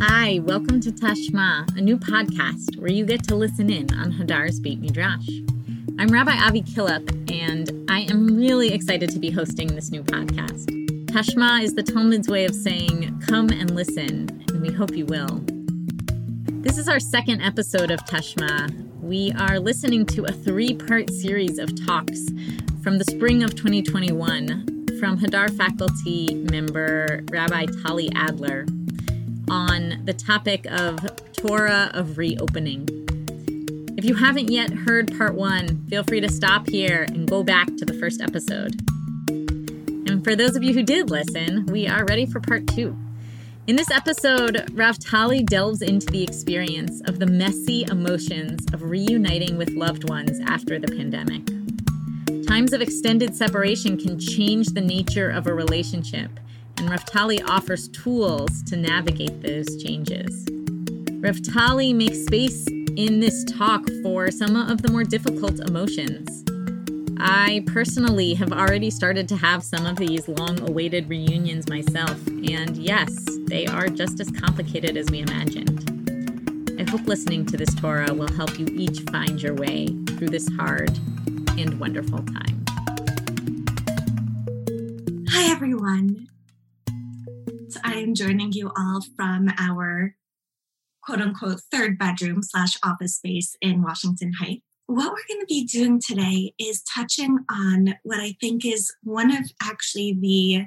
Hi, welcome to Tashma, a new podcast where you get to listen in on Hadar's Beit Midrash. I'm Rabbi Avi Killip, and I am really excited to be hosting this new podcast. Tashma is the Talmud's way of saying, come and listen, and we hope you will. This is our second episode of Tashma. We are listening to a three part series of talks from the spring of 2021 from Hadar faculty member Rabbi Tali Adler on the topic of Torah of reopening. If you haven't yet heard part one, feel free to stop here and go back to the first episode. And for those of you who did listen, we are ready for part two. In this episode, Rav Tali delves into the experience of the messy emotions of reuniting with loved ones after the pandemic. Times of extended separation can change the nature of a relationship and Rav Tali offers tools to navigate those changes. Rav Tali makes space in this talk for some of the more difficult emotions. I personally have already started to have some of these long awaited reunions myself, and yes, they are just as complicated as we imagined. I hope listening to this Torah will help you each find your way through this hard and wonderful time. Hi, everyone. I am joining you all from our quote unquote third bedroom slash office space in Washington Heights. What we're going to be doing today is touching on what I think is one of actually the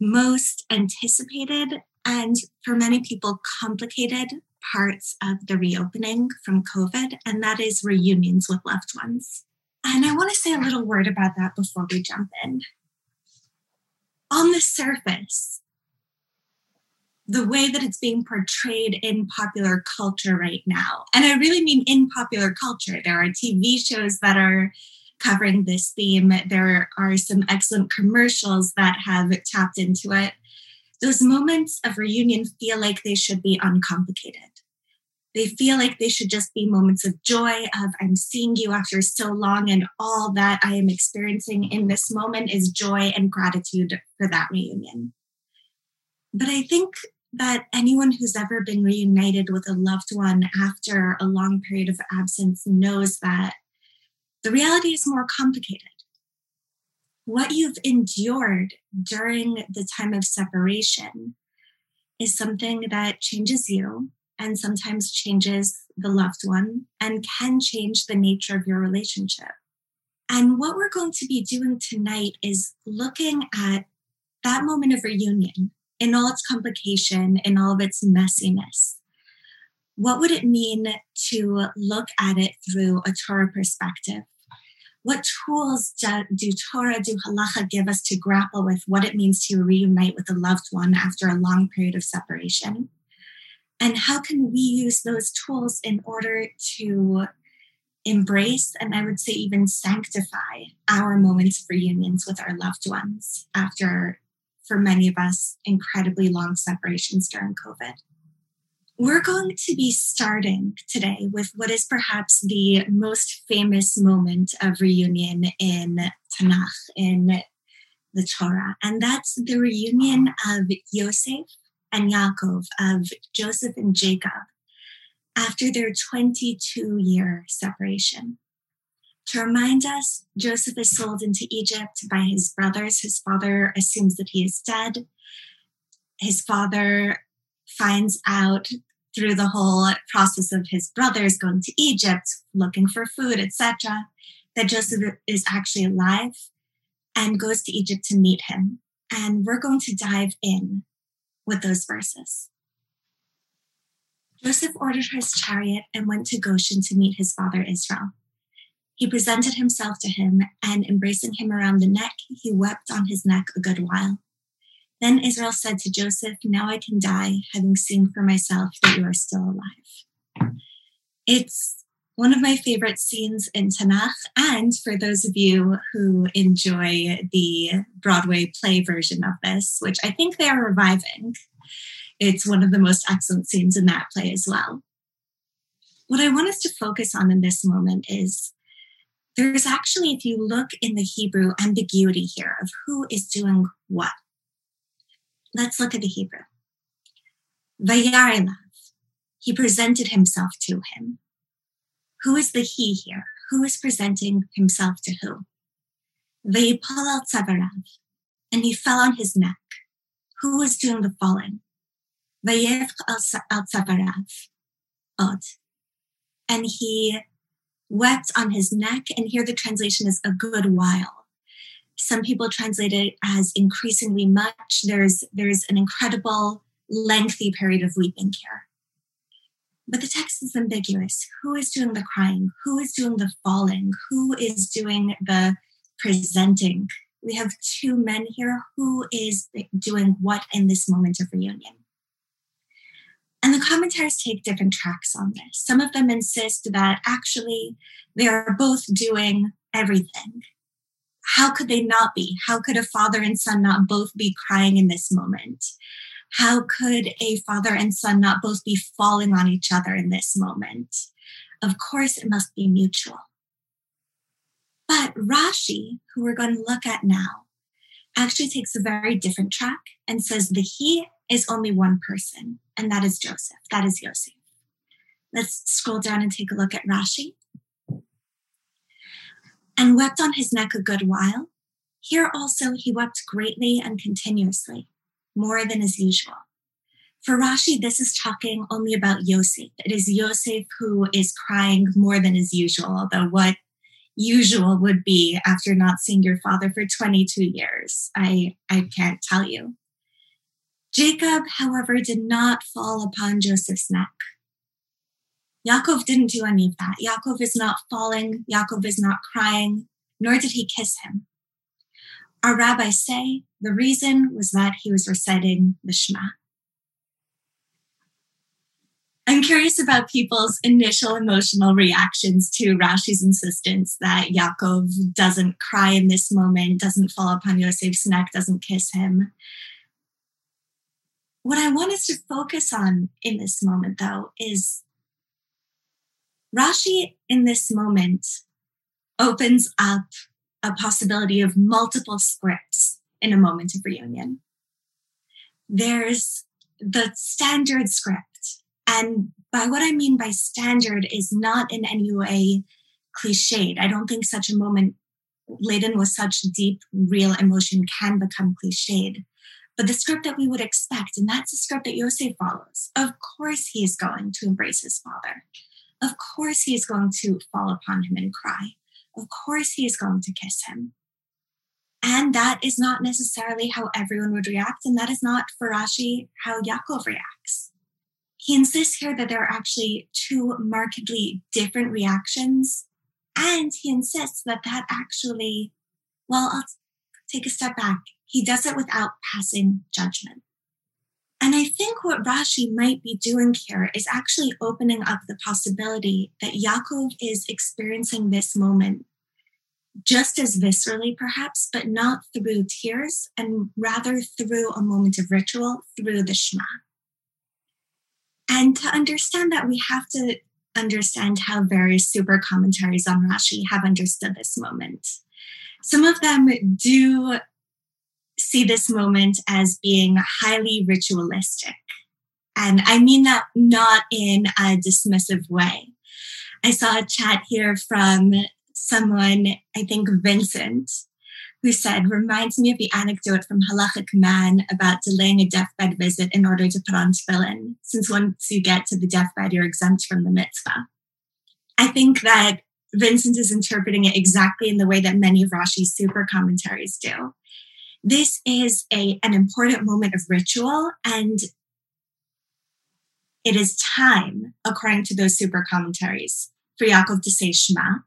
most anticipated and for many people complicated parts of the reopening from COVID, and that is reunions with loved ones. And I want to say a little word about that before we jump in. On the surface, the way that it's being portrayed in popular culture right now. And I really mean in popular culture. There are TV shows that are covering this theme, there are some excellent commercials that have tapped into it. Those moments of reunion feel like they should be uncomplicated. They feel like they should just be moments of joy of I'm seeing you after so long and all that I am experiencing in this moment is joy and gratitude for that reunion. But I think that anyone who's ever been reunited with a loved one after a long period of absence knows that the reality is more complicated. What you've endured during the time of separation is something that changes you and sometimes changes the loved one and can change the nature of your relationship. And what we're going to be doing tonight is looking at that moment of reunion in all its complication, in all of its messiness, what would it mean to look at it through a Torah perspective? What tools do, do Torah, do halacha give us to grapple with what it means to reunite with a loved one after a long period of separation? And how can we use those tools in order to embrace and I would say even sanctify our moments of reunions with our loved ones after for many of us, incredibly long separations during COVID. We're going to be starting today with what is perhaps the most famous moment of reunion in Tanakh, in the Torah, and that's the reunion of Yosef and Yaakov, of Joseph and Jacob, after their 22 year separation. To remind us, Joseph is sold into Egypt by his brothers. His father assumes that he is dead. His father finds out through the whole process of his brothers going to Egypt, looking for food, etc., that Joseph is actually alive and goes to Egypt to meet him. And we're going to dive in with those verses. Joseph ordered his chariot and went to Goshen to meet his father Israel. He presented himself to him, and embracing him around the neck, he wept on his neck a good while. Then Israel said to Joseph, Now I can die, having seen for myself that you are still alive. It's one of my favorite scenes in Tanakh. And for those of you who enjoy the Broadway play version of this, which I think they are reviving, it's one of the most excellent scenes in that play as well. What I want us to focus on in this moment is there's actually, if you look in the Hebrew, ambiguity here of who is doing what. Let's look at the Hebrew. Vayarilav, he presented himself to him. Who is the he here? Who is presenting himself to who? Vayipal al tzavarav, and he fell on his neck. Who is doing the falling? Vayevch al tzavarav, od. And he wept on his neck, and here the translation is a good while. Some people translate it as increasingly much. There's there's an incredible lengthy period of weeping here. But the text is ambiguous. Who is doing the crying? Who is doing the falling? Who is doing the presenting? We have two men here. Who is doing what in this moment of reunion? And the commentaries take different tracks on this. Some of them insist that actually they are both doing everything. How could they not be? How could a father and son not both be crying in this moment? How could a father and son not both be falling on each other in this moment? Of course, it must be mutual. But Rashi, who we're going to look at now, actually takes a very different track and says the he is only one person, and that is Joseph. That is Yosef. Let's scroll down and take a look at Rashi. And wept on his neck a good while. Here also he wept greatly and continuously more than as usual. For Rashi, this is talking only about Yosef. It is Yosef who is crying more than as usual, although what usual would be after not seeing your father for 22 years, I, I can't tell you. Jacob, however, did not fall upon Joseph's neck. Yaakov didn't do any of that. Yaakov is not falling. Yaakov is not crying, nor did he kiss him. Our rabbis say the reason was that he was reciting the Shema. I'm curious about people's initial emotional reactions to Rashi's insistence that Yaakov doesn't cry in this moment, doesn't fall upon Yosef's neck, doesn't kiss him. What I want us to focus on in this moment, though, is Rashi in this moment opens up a possibility of multiple scripts in a moment of reunion. There's the standard script. And by what I mean by standard is not in any way cliched. I don't think such a moment laden with such deep, real emotion can become cliched. But the script that we would expect, and that's the script that Yosef follows. Of course, he is going to embrace his father. Of course, he is going to fall upon him and cry of course he is going to kiss him. And that is not necessarily how everyone would react. And that is not for Rashi how Yaakov reacts. He insists here that there are actually two markedly different reactions. And he insists that that actually, well, I'll take a step back. He does it without passing judgment. And I think what Rashi might be doing here is actually opening up the possibility that Yaakov is experiencing this moment just as viscerally, perhaps, but not through tears, and rather through a moment of ritual, through the Shema. And to understand that, we have to understand how various super commentaries on Rashi have understood this moment. Some of them do see this moment as being highly ritualistic. And I mean that not in a dismissive way. I saw a chat here from someone, I think Vincent, who said, reminds me of the anecdote from Halachic Man about delaying a deathbed visit in order to put on tefillin, since once you get to the deathbed, you're exempt from the mitzvah. I think that Vincent is interpreting it exactly in the way that many of Rashi's super commentaries do. This is a, an important moment of ritual, and it is time, according to those super commentaries, for Yaakov to say Shema,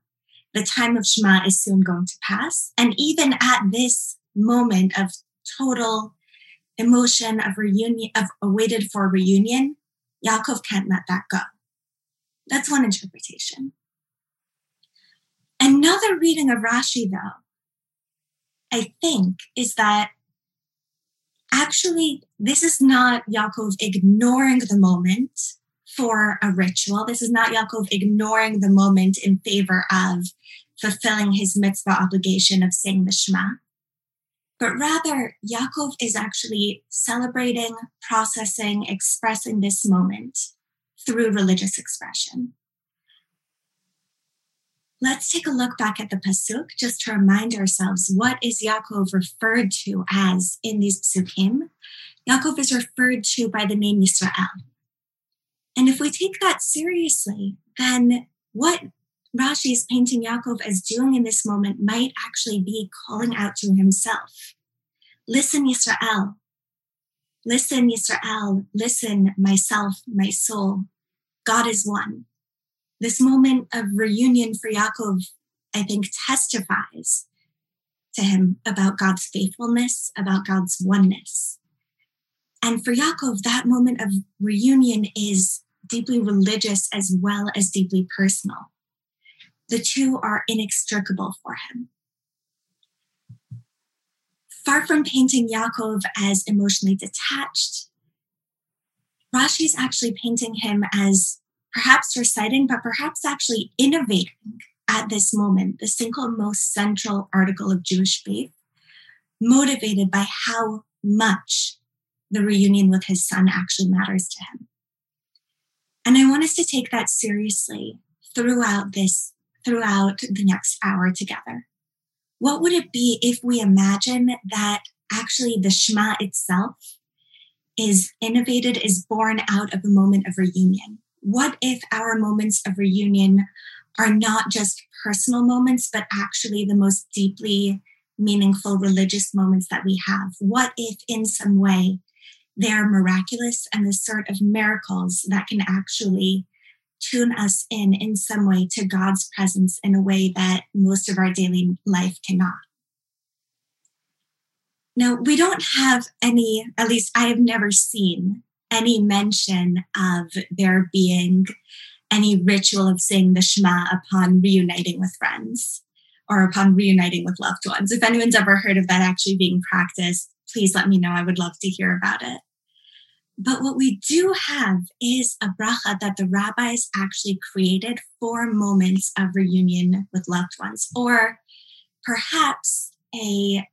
the time of Shema is soon going to pass. And even at this moment of total emotion of reunion, of awaited for reunion, Yaakov can't let that go. That's one interpretation. Another reading of Rashi, though, I think, is that actually this is not Yaakov ignoring the moment for a ritual. This is not Yaakov ignoring the moment in favor of fulfilling his mitzvah obligation of saying the Shema. but rather Yaakov is actually celebrating, processing, expressing this moment through religious expression. Let's take a look back at the Pasuk just to remind ourselves what is Yaakov referred to as in these Pasukim. Yaakov is referred to by the name Yisrael. And if we take that seriously, then what Rashi is painting Yaakov as doing in this moment might actually be calling out to himself. Listen, Yisrael. Listen, Yisrael. Listen, myself, my soul. God is one this moment of reunion for Yaakov, I think, testifies to him about God's faithfulness, about God's oneness. And for Yaakov, that moment of reunion is deeply religious as well as deeply personal. The two are inextricable for him. Far from painting Yaakov as emotionally detached, Rashi is actually painting him as perhaps reciting, but perhaps actually innovating at this moment, the single most central article of Jewish faith, motivated by how much the reunion with his son actually matters to him. And I want us to take that seriously throughout this, throughout the next hour together. What would it be if we imagine that actually the Shema itself is innovated, is born out of a moment of reunion? What if our moments of reunion are not just personal moments, but actually the most deeply meaningful religious moments that we have? What if, in some way, they're miraculous and the sort of miracles that can actually tune us in in some way to God's presence in a way that most of our daily life cannot? Now, we don't have any, at least I have never seen any mention of there being any ritual of saying the Shema upon reuniting with friends or upon reuniting with loved ones. If anyone's ever heard of that actually being practiced, please let me know. I would love to hear about it. But what we do have is a bracha that the rabbis actually created for moments of reunion with loved ones, or perhaps a,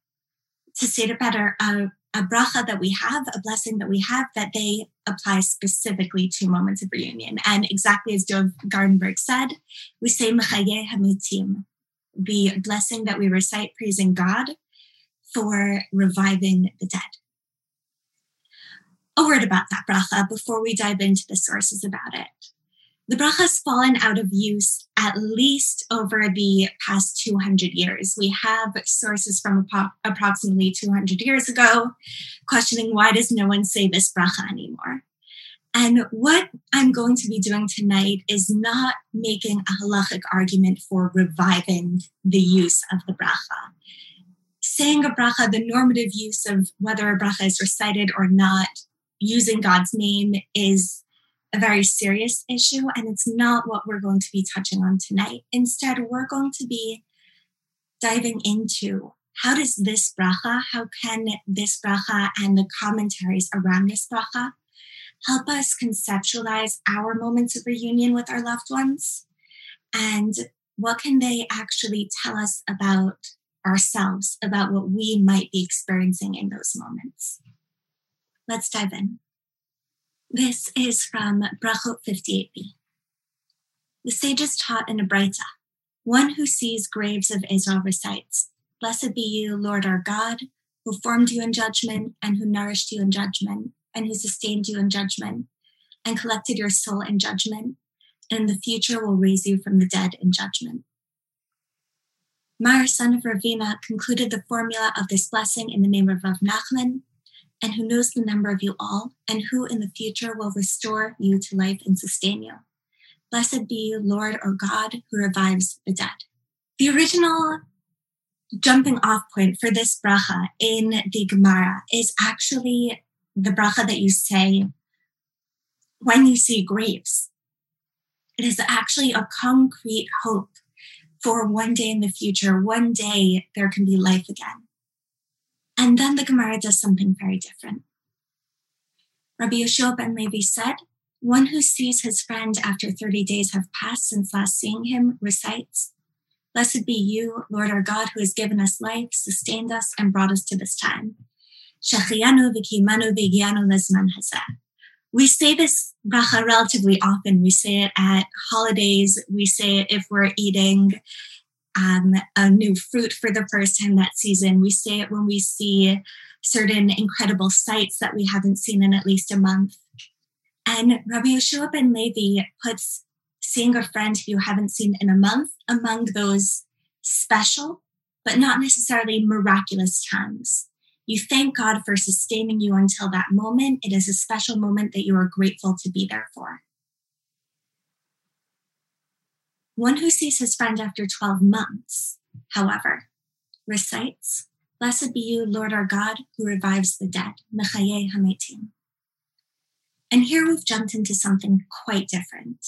to say it better, a a bracha that we have, a blessing that we have, that they apply specifically to moments of reunion. And exactly as Dov Gardenberg said, we say Hamitim, the blessing that we recite praising God for reviving the dead. A word about that bracha before we dive into the sources about it. The bracha has fallen out of use at least over the past 200 years. We have sources from approximately 200 years ago questioning why does no one say this bracha anymore? And what I'm going to be doing tonight is not making a halachic argument for reviving the use of the bracha. Saying a bracha, the normative use of whether a bracha is recited or not, using God's name is a very serious issue, and it's not what we're going to be touching on tonight. Instead, we're going to be diving into how does this bracha, how can this bracha and the commentaries around this bracha help us conceptualize our moments of reunion with our loved ones? And what can they actually tell us about ourselves, about what we might be experiencing in those moments? Let's dive in. This is from Brachot 58b. The sages taught in a one who sees graves of Israel recites, Blessed be you, Lord our God, who formed you in judgment and who nourished you in judgment and who sustained you in judgment and collected your soul in judgment and in the future will raise you from the dead in judgment. Mar, son of Ravina, concluded the formula of this blessing in the name of Rav Nachman, and who knows the number of you all, and who in the future will restore you to life and sustain you. Blessed be you, Lord or God, who revives the dead. The original jumping off point for this bracha in the Gemara is actually the bracha that you say when you see graves. It is actually a concrete hope for one day in the future, one day there can be life again. And then the Gemara does something very different. Rabbi Yehoshua ben Levi said, one who sees his friend after 30 days have passed since last seeing him recites, Blessed be you, Lord our God, who has given us life, sustained us, and brought us to this time. We say this bracha relatively often. We say it at holidays. We say it if we're eating um, a new fruit for the first time that season. We say it when we see certain incredible sights that we haven't seen in at least a month. And Rabbi Yehoshua ben Levi puts seeing a friend who you haven't seen in a month among those special, but not necessarily miraculous times. You thank God for sustaining you until that moment. It is a special moment that you are grateful to be there for. One who sees his friend after 12 months, however, recites, Blessed be you, Lord our God, who revives the dead. Hametim. And here we've jumped into something quite different.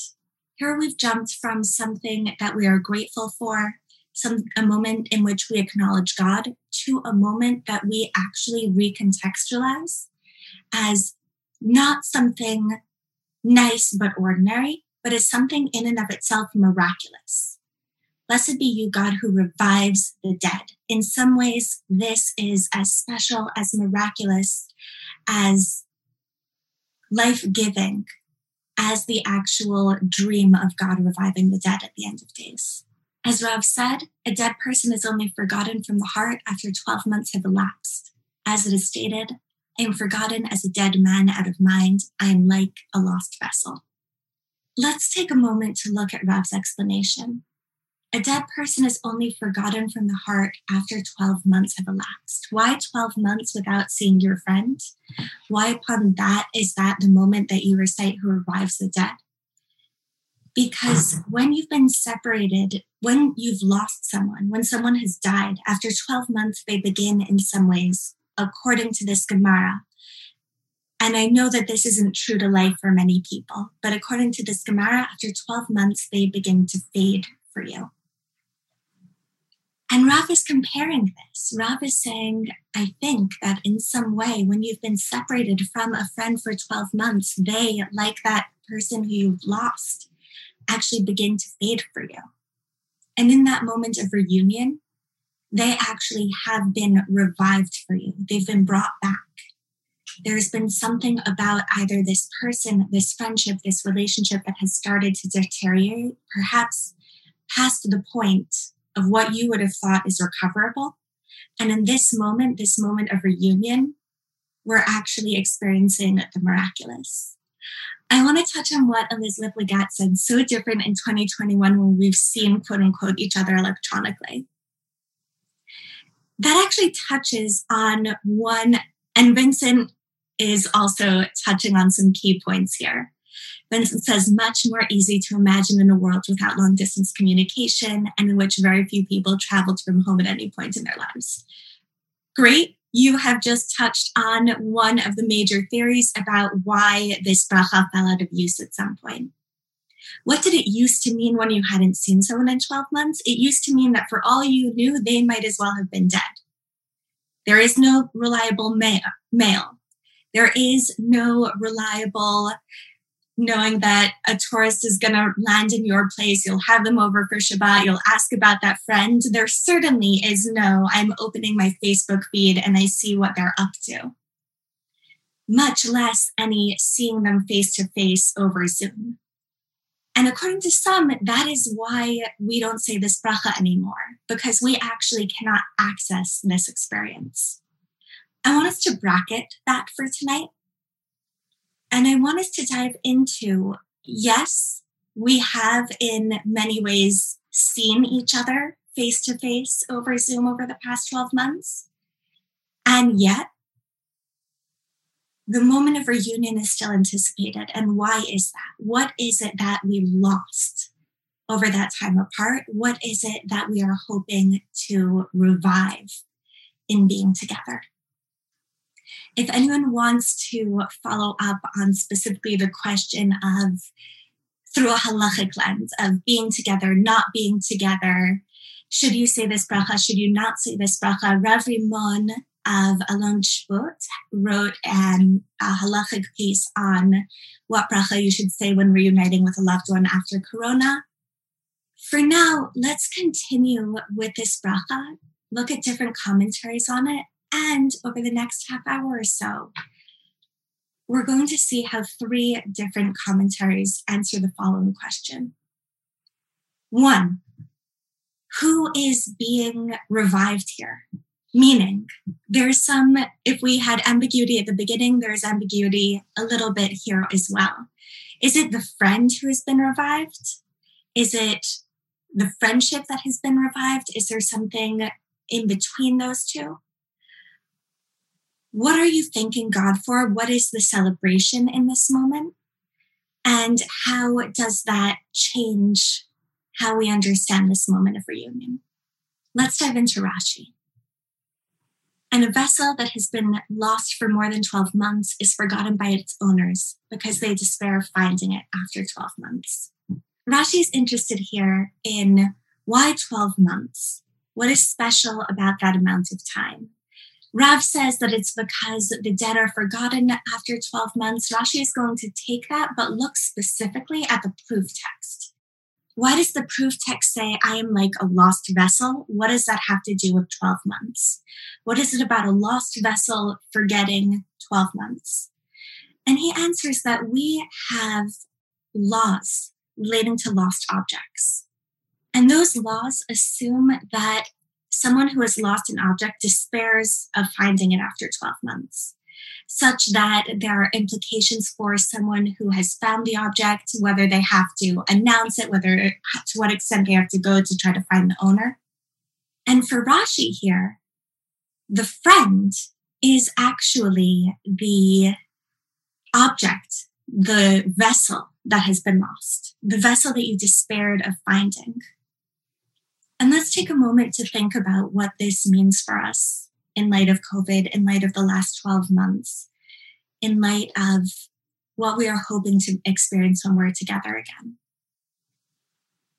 Here we've jumped from something that we are grateful for, some a moment in which we acknowledge God, to a moment that we actually recontextualize as not something nice but ordinary, but as something in and of itself miraculous. Blessed be you, God, who revives the dead. In some ways, this is as special, as miraculous, as life giving as the actual dream of God reviving the dead at the end of days. As Rav said, a dead person is only forgotten from the heart after 12 months have elapsed. As it is stated, I am forgotten as a dead man out of mind. I am like a lost vessel. Let's take a moment to look at Rav's explanation. A dead person is only forgotten from the heart after 12 months have elapsed. Why 12 months without seeing your friend? Why, upon that, is that the moment that you recite who revives the dead? Because when you've been separated, when you've lost someone, when someone has died, after 12 months, they begin in some ways, according to this Gemara. And I know that this isn't true to life for many people, but according to this Gemara, after 12 months, they begin to fade for you. And Rav is comparing this. Rav is saying, I think that in some way, when you've been separated from a friend for 12 months, they, like that person who you've lost, actually begin to fade for you. And in that moment of reunion, they actually have been revived for you. They've been brought back. There's been something about either this person, this friendship, this relationship that has started to deteriorate, perhaps past the point of what you would have thought is recoverable. And in this moment, this moment of reunion, we're actually experiencing the miraculous. I want to touch on what Elizabeth Legat said so different in 2021 when we've seen quote unquote each other electronically. That actually touches on one, and Vincent is also touching on some key points here. Vincent says, much more easy to imagine in a world without long distance communication and in which very few people traveled from home at any point in their lives. Great. You have just touched on one of the major theories about why this bracha fell out of use at some point. What did it used to mean when you hadn't seen someone in 12 months? It used to mean that for all you knew, they might as well have been dead. There is no reliable mail. There is no reliable knowing that a tourist is going to land in your place, you'll have them over for Shabbat, you'll ask about that friend. There certainly is no, I'm opening my Facebook feed and I see what they're up to. Much less any seeing them face to face over Zoom. And according to some, that is why we don't say this bracha anymore, because we actually cannot access this experience. I want us to bracket that for tonight and I want us to dive into yes, we have in many ways seen each other face to face over Zoom over the past 12 months. And yet, the moment of reunion is still anticipated. And why is that? What is it that we lost over that time apart? What is it that we are hoping to revive in being together? If anyone wants to follow up on specifically the question of through a halachic lens of being together, not being together, should you say this bracha, should you not say this bracha? Rav Rimon of Alon Shvut wrote an, a halachic piece on what bracha you should say when reuniting with a loved one after Corona. For now, let's continue with this bracha, look at different commentaries on it, and over the next half hour or so, we're going to see how three different commentaries answer the following question. One, who is being revived here? Meaning, there's some, if we had ambiguity at the beginning, there's ambiguity a little bit here as well. Is it the friend who has been revived? Is it the friendship that has been revived? Is there something in between those two? What are you thanking God for? What is the celebration in this moment? And how does that change how we understand this moment of reunion? Let's dive into Rashi. And a vessel that has been lost for more than 12 months is forgotten by its owners because they despair of finding it after 12 months. Rashi is interested here in why 12 months? What is special about that amount of time? Rav says that it's because the dead are forgotten after 12 months. Rashi is going to take that, but look specifically at the proof text. Why does the proof text say, I am like a lost vessel? What does that have to do with 12 months? What is it about a lost vessel forgetting 12 months? And he answers that we have laws relating to lost objects. And those laws assume that someone who has lost an object despairs of finding it after 12 months, such that there are implications for someone who has found the object, whether they have to announce it, whether to what extent they have to go to try to find the owner. And for Rashi here, the friend is actually the object, the vessel that has been lost, the vessel that you despaired of finding. And let's take a moment to think about what this means for us in light of COVID, in light of the last 12 months, in light of what we are hoping to experience when we're together again.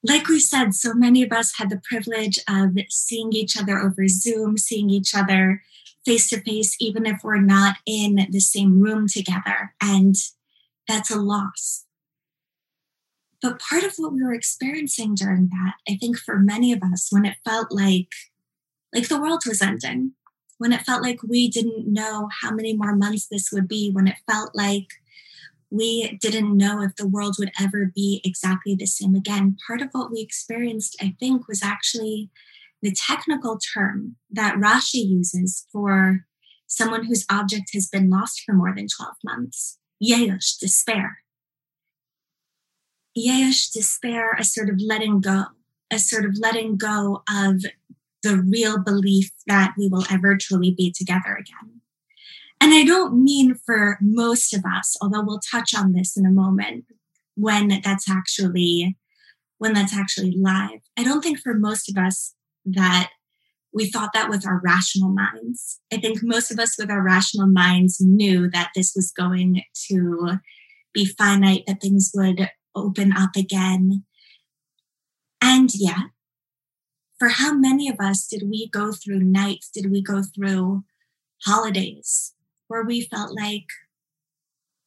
Like we said, so many of us had the privilege of seeing each other over Zoom, seeing each other face to face, even if we're not in the same room together. And that's a loss. But part of what we were experiencing during that, I think for many of us, when it felt like like the world was ending, when it felt like we didn't know how many more months this would be, when it felt like we didn't know if the world would ever be exactly the same again. Part of what we experienced, I think, was actually the technical term that Rashi uses for someone whose object has been lost for more than 12 months. Yesh, despair. Yesh, despair, a sort of letting go, a sort of letting go of the real belief that we will ever truly be together again. And I don't mean for most of us, although we'll touch on this in a moment when that's actually when that's actually live. I don't think for most of us that we thought that with our rational minds. I think most of us with our rational minds knew that this was going to be finite, that things would open up again. And yet, for how many of us did we go through nights, did we go through holidays where we felt like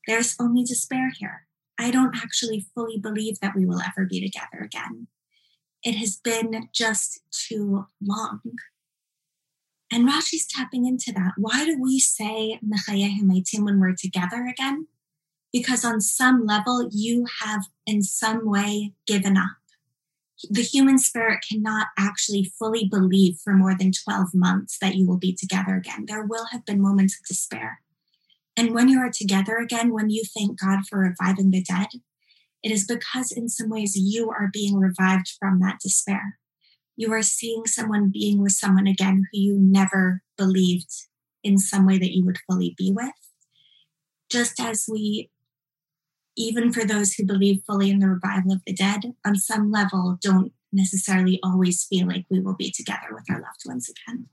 there's only despair here? I don't actually fully believe that we will ever be together again. It has been just too long. And Rashi's tapping into that. Why do we say when we're together again? Because on some level you have in some way given up. The human spirit cannot actually fully believe for more than 12 months that you will be together again. There will have been moments of despair. And when you are together again, when you thank God for reviving the dead, it is because in some ways you are being revived from that despair. You are seeing someone being with someone again who you never believed in some way that you would fully be with. Just as we even for those who believe fully in the revival of the dead, on some level, don't necessarily always feel like we will be together with our loved ones again.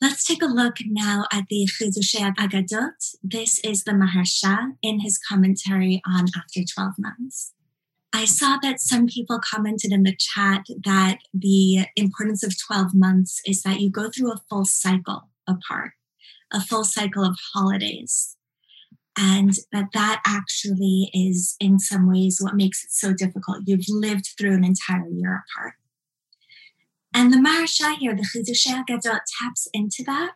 Let's take a look now at the Chidushei Agadot. This is the Maharsha in his commentary on After 12 Months. I saw that some people commented in the chat that the importance of 12 months is that you go through a full cycle apart, a full cycle of holidays, and that that actually is in some ways what makes it so difficult you've lived through an entire year apart and the Maharsha here the Chidushei Agadot taps into that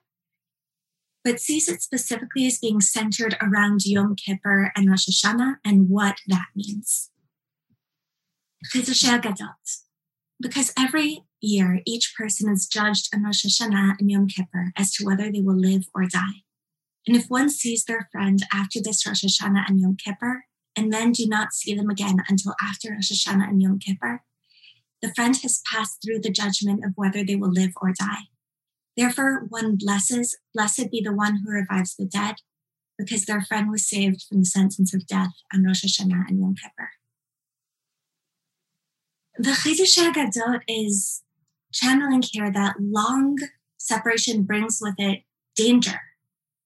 but sees it specifically as being centered around Yom Kippur and Rosh Hashanah and what that means. Because every year, each person is judged on Rosh Hashanah and Yom Kippur as to whether they will live or die. And if one sees their friend after this Rosh Hashanah and Yom Kippur, and then do not see them again until after Rosh Hashanah and Yom Kippur, the friend has passed through the judgment of whether they will live or die. Therefore, one blesses, blessed be the one who revives the dead, because their friend was saved from the sentence of death on Rosh Hashanah and Yom Kippur. The Chidushei Agadot is channeling here that long separation brings with it danger.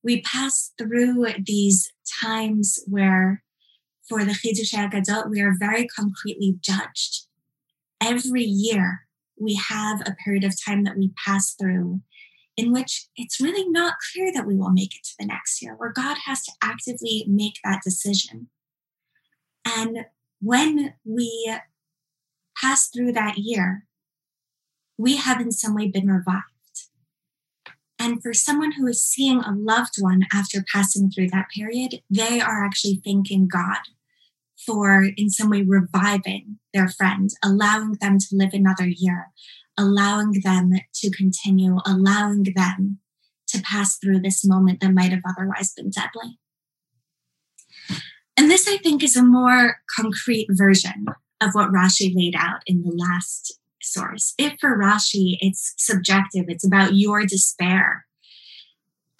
We pass through these times where, for the Chidushei Agadot, we are very concretely judged. Every year, we have a period of time that we pass through in which it's really not clear that we will make it to the next year, where God has to actively make that decision. And when we pass through that year, we have in some way been revived. And for someone who is seeing a loved one after passing through that period, they are actually thanking God for, in some way, reviving their friend, allowing them to live another year, allowing them to continue, allowing them to pass through this moment that might have otherwise been deadly. And this, I think, is a more concrete version of what Rashi laid out in the last source. If for Rashi, it's subjective, it's about your despair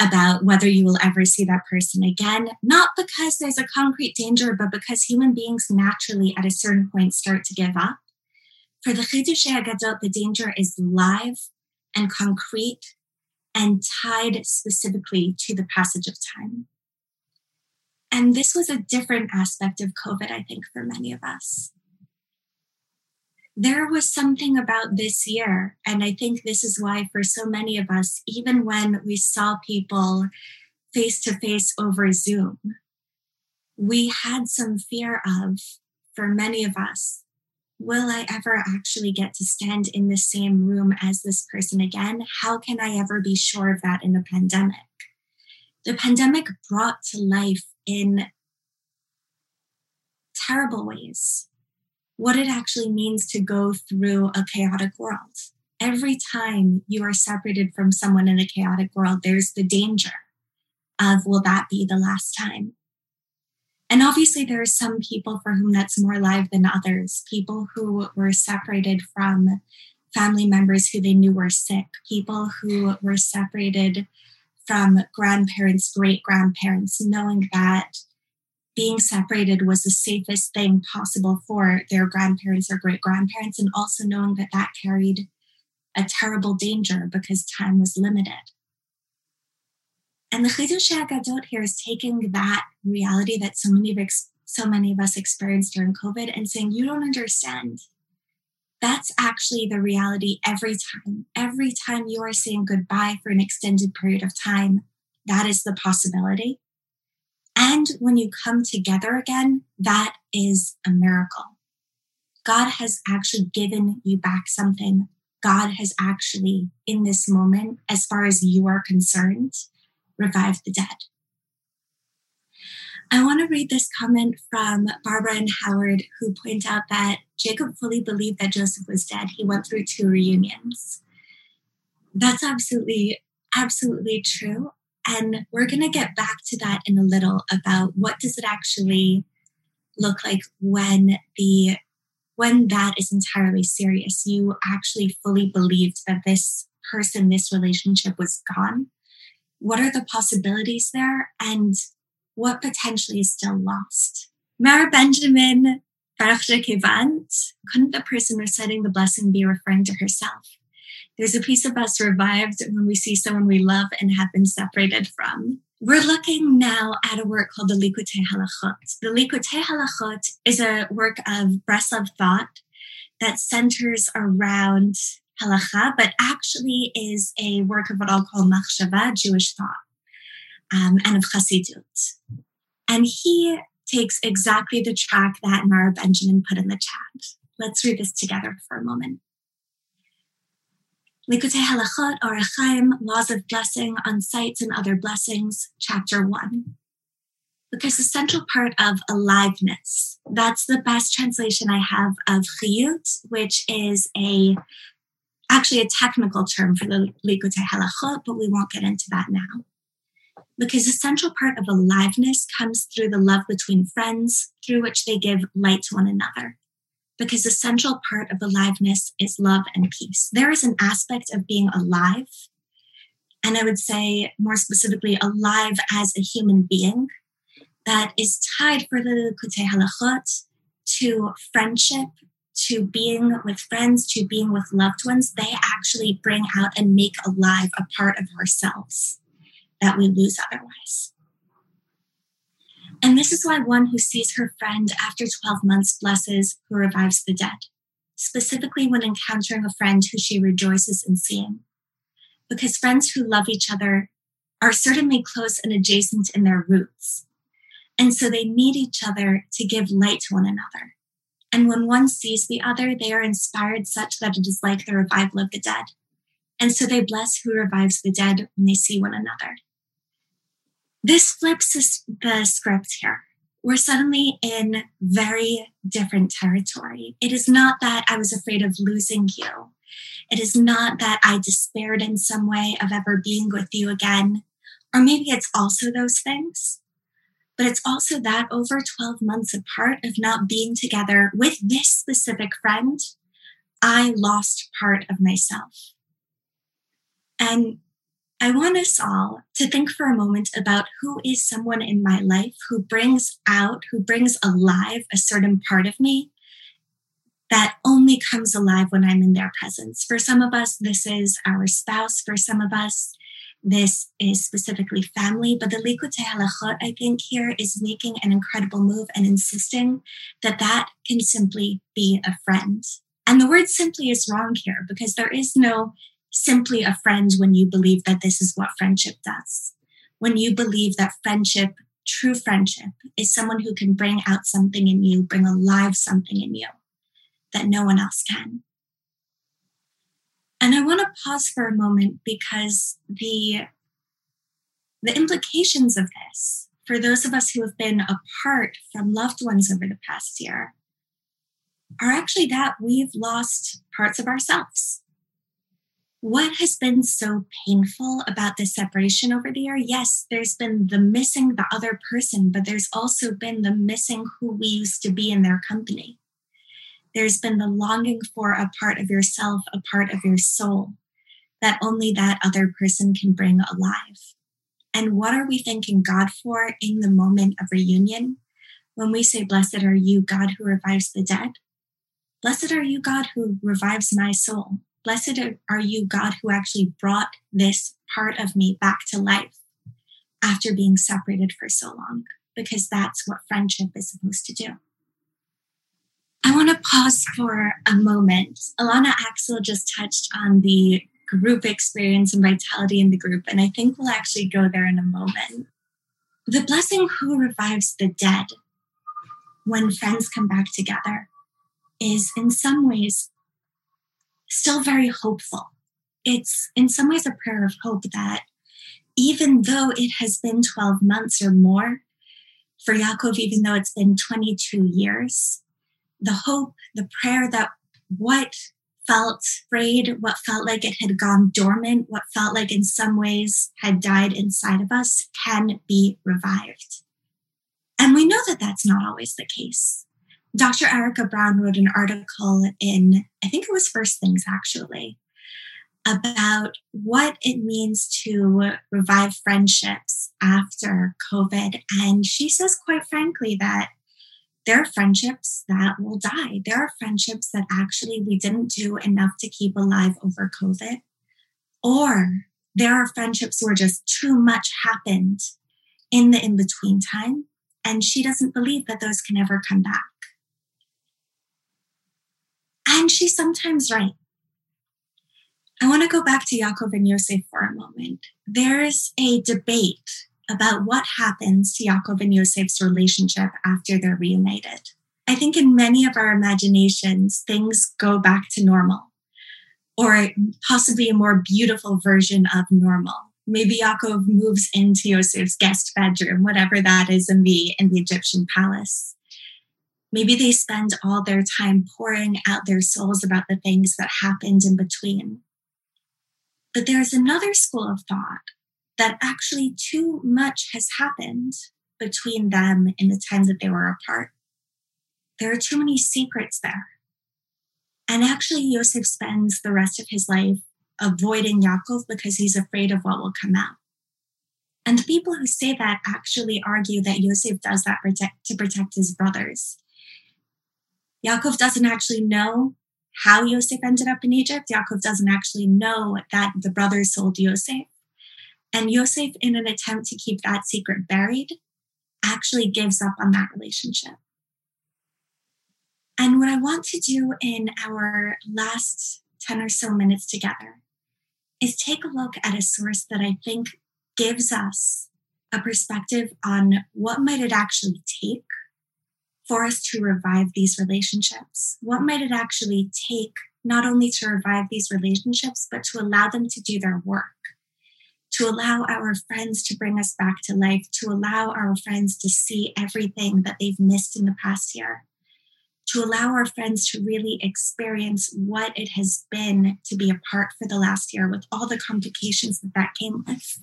about whether you will ever see that person again, not because there's a concrete danger, but because human beings naturally at a certain point start to give up. For the Chidushei Agadot, the danger is live and concrete and tied specifically to the passage of time. And this was a different aspect of COVID, I think, for many of us. There was something about this year, and I think this is why, for so many of us, even when we saw people face to face over Zoom, we had some fear of, for many of us, will I ever actually get to stand in the same room as this person again? How can I ever be sure of that in a pandemic? The pandemic brought to life in terrible ways what it actually means to go through a chaotic world. Every time you are separated from someone in a chaotic world, there's the danger of will that be the last time? And obviously, there are some people for whom that's more live than others. People who were separated from family members who they knew were sick, people who were separated from grandparents, great grandparents, knowing that being separated was the safest thing possible for their grandparents or great grandparents, and also knowing that that carried a terrible danger because time was limited. And the Chidushei Agadot here is taking that reality that so many of ex- so many of us experienced during COVID and saying, you don't understand. That's actually the reality every time. Every time you are saying goodbye for an extended period of time, that is the possibility. And when you come together again, that is a miracle. God has actually given you back something. God has actually, in this moment, as far as you are concerned, revived the dead. I want to read this comment from Barbara and Howard, who point out that Jacob fully believed that Joseph was dead. He went through two reunions. That's absolutely, absolutely true. And we're going to get back to that in a little about what does it actually look like when the when that is entirely serious you actually fully believed that this person this relationship was gone what are the possibilities there and what potentially is still lost? Mara Benjamin, couldn't the person reciting the blessing be referring to herself? There's a piece of us revived when we see someone we love and have been separated from. We're looking now at a work called the Likutei Halachot. The Likutei Halachot is a work of Breslov thought that centers around halacha, but actually is a work of what I'll call machshava, Jewish thought, um, and of Chassidut. And he takes exactly the track that Mara Benjamin put in the chat. Let's read this together for a moment. Likutei Halachot or Laws of Blessing on Sights and Other Blessings, Chapter 1. Because the central part of aliveness, that's the best translation I have of chiyut, which is a actually a technical term for the Likutei Halachot, but we won't get into that now. Because the central part of aliveness comes through the love between friends, through which they give light to one another because the central part of aliveness is love and peace. There is an aspect of being alive, and I would say more specifically, alive as a human being that is tied for the Likutei Halachot to friendship, to being with friends, to being with loved ones. They actually bring out and make alive a part of ourselves that we lose otherwise. And this is why one who sees her friend after 12 months blesses who revives the dead, specifically when encountering a friend who she rejoices in seeing. Because friends who love each other are certainly close and adjacent in their roots. And so they need each other to give light to one another. And when one sees the other, they are inspired such that it is like the revival of the dead. And so they bless who revives the dead when they see one another. This flips the script here. We're suddenly in very different territory. It is not that I was afraid of losing you. It is not that I despaired in some way of ever being with you again. Or maybe it's also those things. But it's also that over 12 months apart of not being together with this specific friend, I lost part of myself. And I want us all to think for a moment about who is someone in my life who brings out, who brings alive a certain part of me that only comes alive when I'm in their presence. For some of us, this is our spouse. For some of us, this is specifically family. But the Likutei Halachot, I think, here is making an incredible move and insisting that that can simply be a friend. And the word simply is wrong here because there is no simply a friend when you believe that this is what friendship does. When you believe that friendship, true friendship, is someone who can bring out something in you, bring alive something in you that no one else can. And I want to pause for a moment because the, the implications of this, for those of us who have been apart from loved ones over the past year, are actually that we've lost parts of ourselves what has been so painful about this separation over the year? Yes, there's been the missing the other person, but there's also been the missing who we used to be in their company. There's been the longing for a part of yourself, a part of your soul that only that other person can bring alive. And what are we thanking God for in the moment of reunion? When we say, Blessed are you, God who revives the dead. Blessed are you, God who revives my soul Blessed are you, God, who actually brought this part of me back to life after being separated for so long, because that's what friendship is supposed to do. I want to pause for a moment. Alana Axel just touched on the group experience and vitality in the group, and I think we'll actually go there in a moment. The blessing who revives the dead when friends come back together is in some ways still very hopeful. It's in some ways a prayer of hope that even though it has been 12 months or more, for Yaakov, even though it's been 22 years, the hope, the prayer that what felt frayed, what felt like it had gone dormant, what felt like in some ways had died inside of us can be revived. And we know that that's not always the case. Dr. Erica Brown wrote an article in, I think it was First Things actually, about what it means to revive friendships after COVID. And she says, quite frankly, that there are friendships that will die. There are friendships that actually we didn't do enough to keep alive over COVID. Or there are friendships where just too much happened in the in between time. And she doesn't believe that those can ever come back. And she's sometimes right. I want to go back to Yaakov and Yosef for a moment. There's a debate about what happens to Yaakov and Yosef's relationship after they're reunited. I think in many of our imaginations, things go back to normal or possibly a more beautiful version of normal. Maybe Yaakov moves into Yosef's guest bedroom, whatever that is in the, in the Egyptian palace. Maybe they spend all their time pouring out their souls about the things that happened in between. But there's another school of thought that actually too much has happened between them in the time that they were apart. There are too many secrets there. And actually, Yosef spends the rest of his life avoiding Yaakov because he's afraid of what will come out. And the people who say that actually argue that Yosef does that protect, to protect his brothers. Yaakov doesn't actually know how Yosef ended up in Egypt. Yaakov doesn't actually know that the brothers sold Yosef. And Yosef, in an attempt to keep that secret buried, actually gives up on that relationship. And what I want to do in our last 10 or so minutes together is take a look at a source that I think gives us a perspective on what might it actually take for us to revive these relationships? What might it actually take not only to revive these relationships, but to allow them to do their work? To allow our friends to bring us back to life, to allow our friends to see everything that they've missed in the past year, to allow our friends to really experience what it has been to be apart for the last year with all the complications that that came with.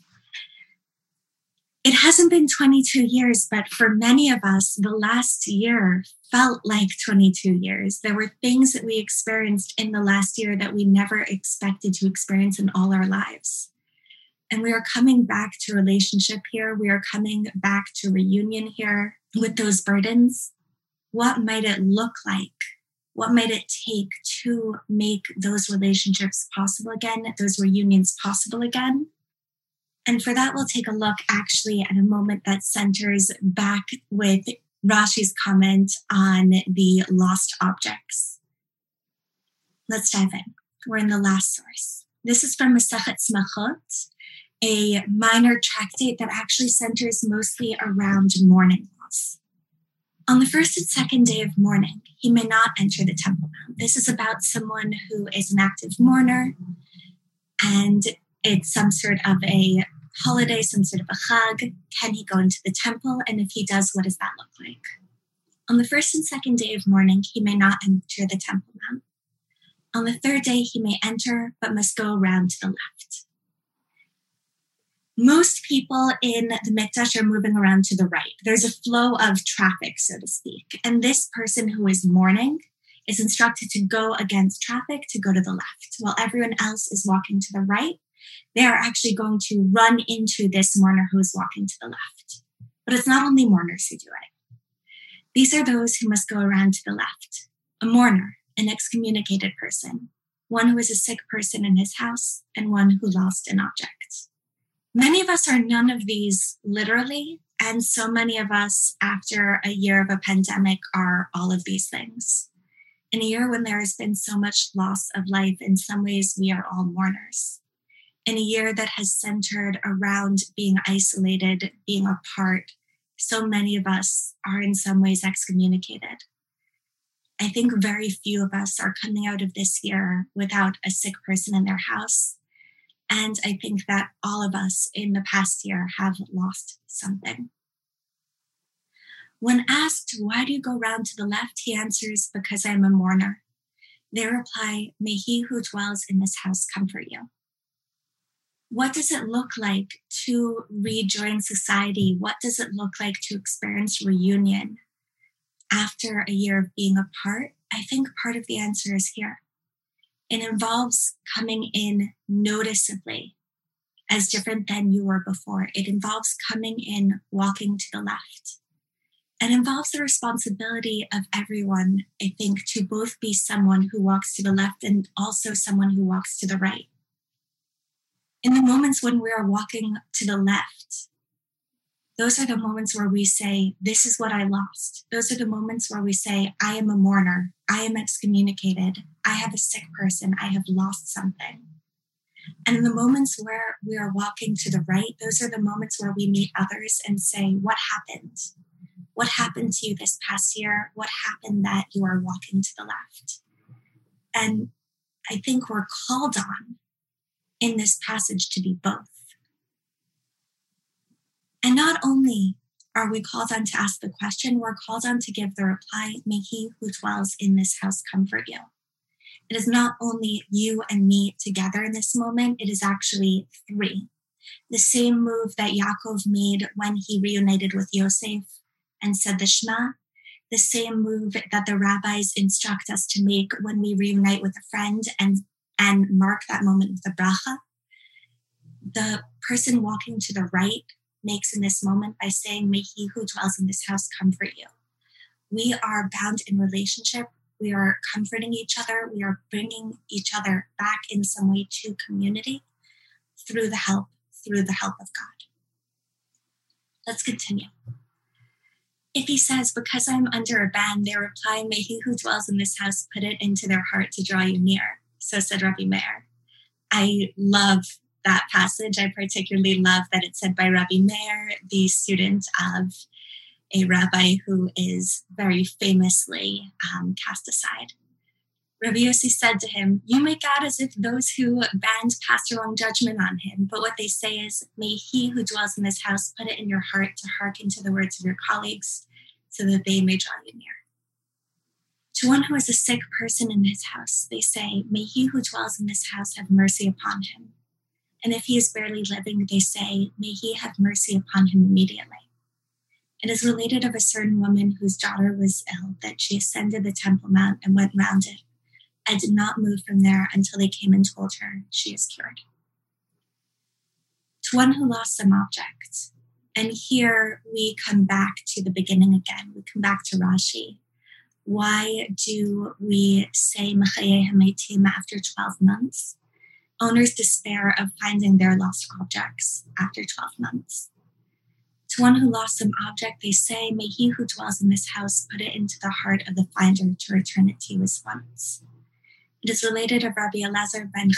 It hasn't been 22 years, but for many of us, the last year felt like 22 years. There were things that we experienced in the last year that we never expected to experience in all our lives. And we are coming back to relationship here. We are coming back to reunion here with those burdens what might it look like? What might it take to make those relationships possible again, those reunions possible again? And for that, we'll take a look actually at a moment that centers back with Rashi's comment on the lost objects. Let's dive in. We're in the last source. This is from Masechet Smachot, a minor tractate that actually centers mostly around mourning laws. On the first and second day of mourning, he may not enter the Temple Mount. This is about someone who is an active mourner, and it's some sort of a holiday, some sort of a chag. Can he go into the temple? And if he does, what does that look like? On the first and second day of mourning, he may not enter the Temple Mount. On the third day, he may enter, but must go around to the left most people in the Mikdash are moving around to the right. There's a flow of traffic, so to speak. And this person who is mourning is instructed to go against traffic to go to the left, while everyone else is walking to the right. They are actually going to run into this mourner who is walking to the left. But it's not only mourners who do it. These are those who must go around to the left a mourner, an excommunicated person, one who is a sick person in his house, and one who lost an object. Many of us are none of these literally, and so many of us, after a year of a pandemic, are all of these things. In a year when there has been so much loss of life, in some ways, we are all mourners. In a year that has centered around being isolated, being apart, so many of us are in some ways excommunicated. I think very few of us are coming out of this year without a sick person in their house and I think that all of us in the past year have lost something. When asked, why do you go round to the left? He answers, because I am a mourner. They reply, may he who dwells in this house comfort you. What does it look like to rejoin society? What does it look like to experience reunion after a year of being apart? I think part of the answer is here. It involves coming in noticeably as different than you were before. It involves coming in, walking to the left. It involves the responsibility of everyone, I think, to both be someone who walks to the left and also someone who walks to the right. In the moments when we are walking to the left, those are the moments where we say, This is what I lost. Those are the moments where we say, I am a mourner. I am excommunicated. I have a sick person. I have lost something. And in the moments where we are walking to the right, those are the moments where we meet others and say, What happened? What happened to you this past year? What happened that you are walking to the left? And I think we're called on in this passage to be both. And not only are we called on to ask the question, we're called on to give the reply May he who dwells in this house comfort you. It is not only you and me together in this moment, it is actually three. The same move that Yaakov made when he reunited with Yosef and said the Shema, the same move that the rabbis instruct us to make when we reunite with a friend and, and mark that moment with a bracha. The person walking to the right makes in this moment by saying, May he who dwells in this house comfort you. We are bound in relationship we are comforting each other, we are bringing each other back in some way to community through the help, through the help of God. Let's continue. If he says, Because I'm under a ban, they reply, May he who dwells in this house put it into their heart to draw you near. So said Rabbi Meir. I love that passage. I particularly love that it's said by Rabbi Meir, the student of a rabbi who is very famously um, cast aside. Rabbi Yossi said to him, You make out as if those who banned passed a wrong judgment on him, but what they say is, May he who dwells in this house put it in your heart to hearken to the words of your colleagues, so that they may draw you near. To one who is a sick person in his house, they say, May he who dwells in this house have mercy upon him. And if he is barely living, they say, May he have mercy upon him immediately. It is related of a certain woman whose daughter was ill that she ascended the Temple Mount and went round it, and did not move from there until they came and told her she is cured. To one who lost some object, and here we come back to the beginning again. We come back to Rashi. Why do we say Mechaye Hametim after 12 months? Owners despair of finding their lost objects after 12 months. To one who lost some object, they say, May he who dwells in this house put it into the heart of the finder to return it to his once. It is related of Rabbi Elazar ben,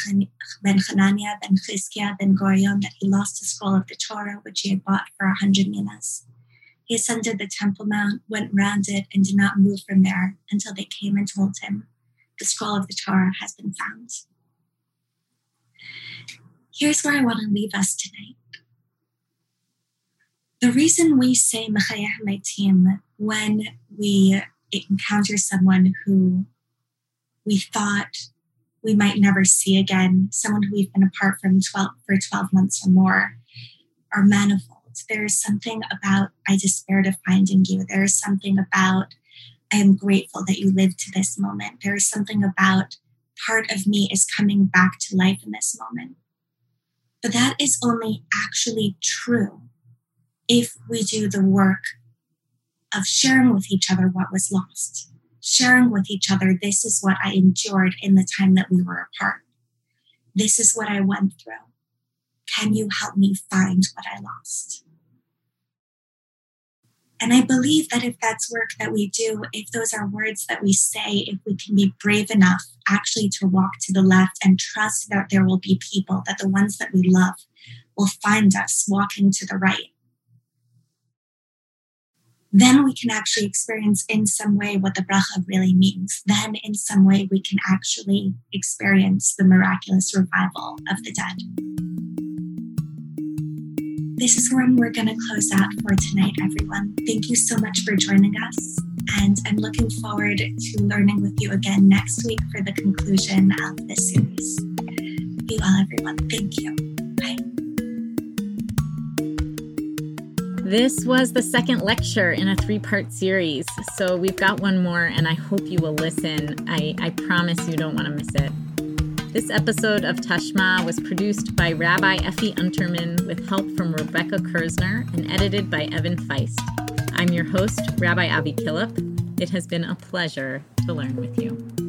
Hanania ben Chizkiah ben Gorion that he lost a scroll of the Torah which he had bought for a hundred minas. He ascended the Temple Mount, went round it, and did not move from there until they came and told him, The scroll of the Torah has been found. Here's where I want to leave us tonight. The reason we say Mechayah when we encounter someone who we thought we might never see again, someone who we've been apart from 12, for 12 months or more, are manifold. There is something about I despair to finding you. There is something about I am grateful that you lived to this moment. There is something about part of me is coming back to life in this moment. But that is only actually true if we do the work of sharing with each other what was lost, sharing with each other, this is what I endured in the time that we were apart. This is what I went through. Can you help me find what I lost? And I believe that if that's work that we do, if those are words that we say, if we can be brave enough actually to walk to the left and trust that there will be people, that the ones that we love will find us walking to the right, then we can actually experience in some way what the bracha really means. Then, in some way, we can actually experience the miraculous revival of the dead. This is where we're going to close out for tonight, everyone. Thank you so much for joining us. And I'm looking forward to learning with you again next week for the conclusion of this series. Be well, everyone. Thank you. Bye. This was the second lecture in a three part series. So we've got one more, and I hope you will listen. I, I promise you don't want to miss it. This episode of Tashma was produced by Rabbi Effie Unterman with help from Rebecca Kirzner and edited by Evan Feist. I'm your host, Rabbi Avi Killip. It has been a pleasure to learn with you.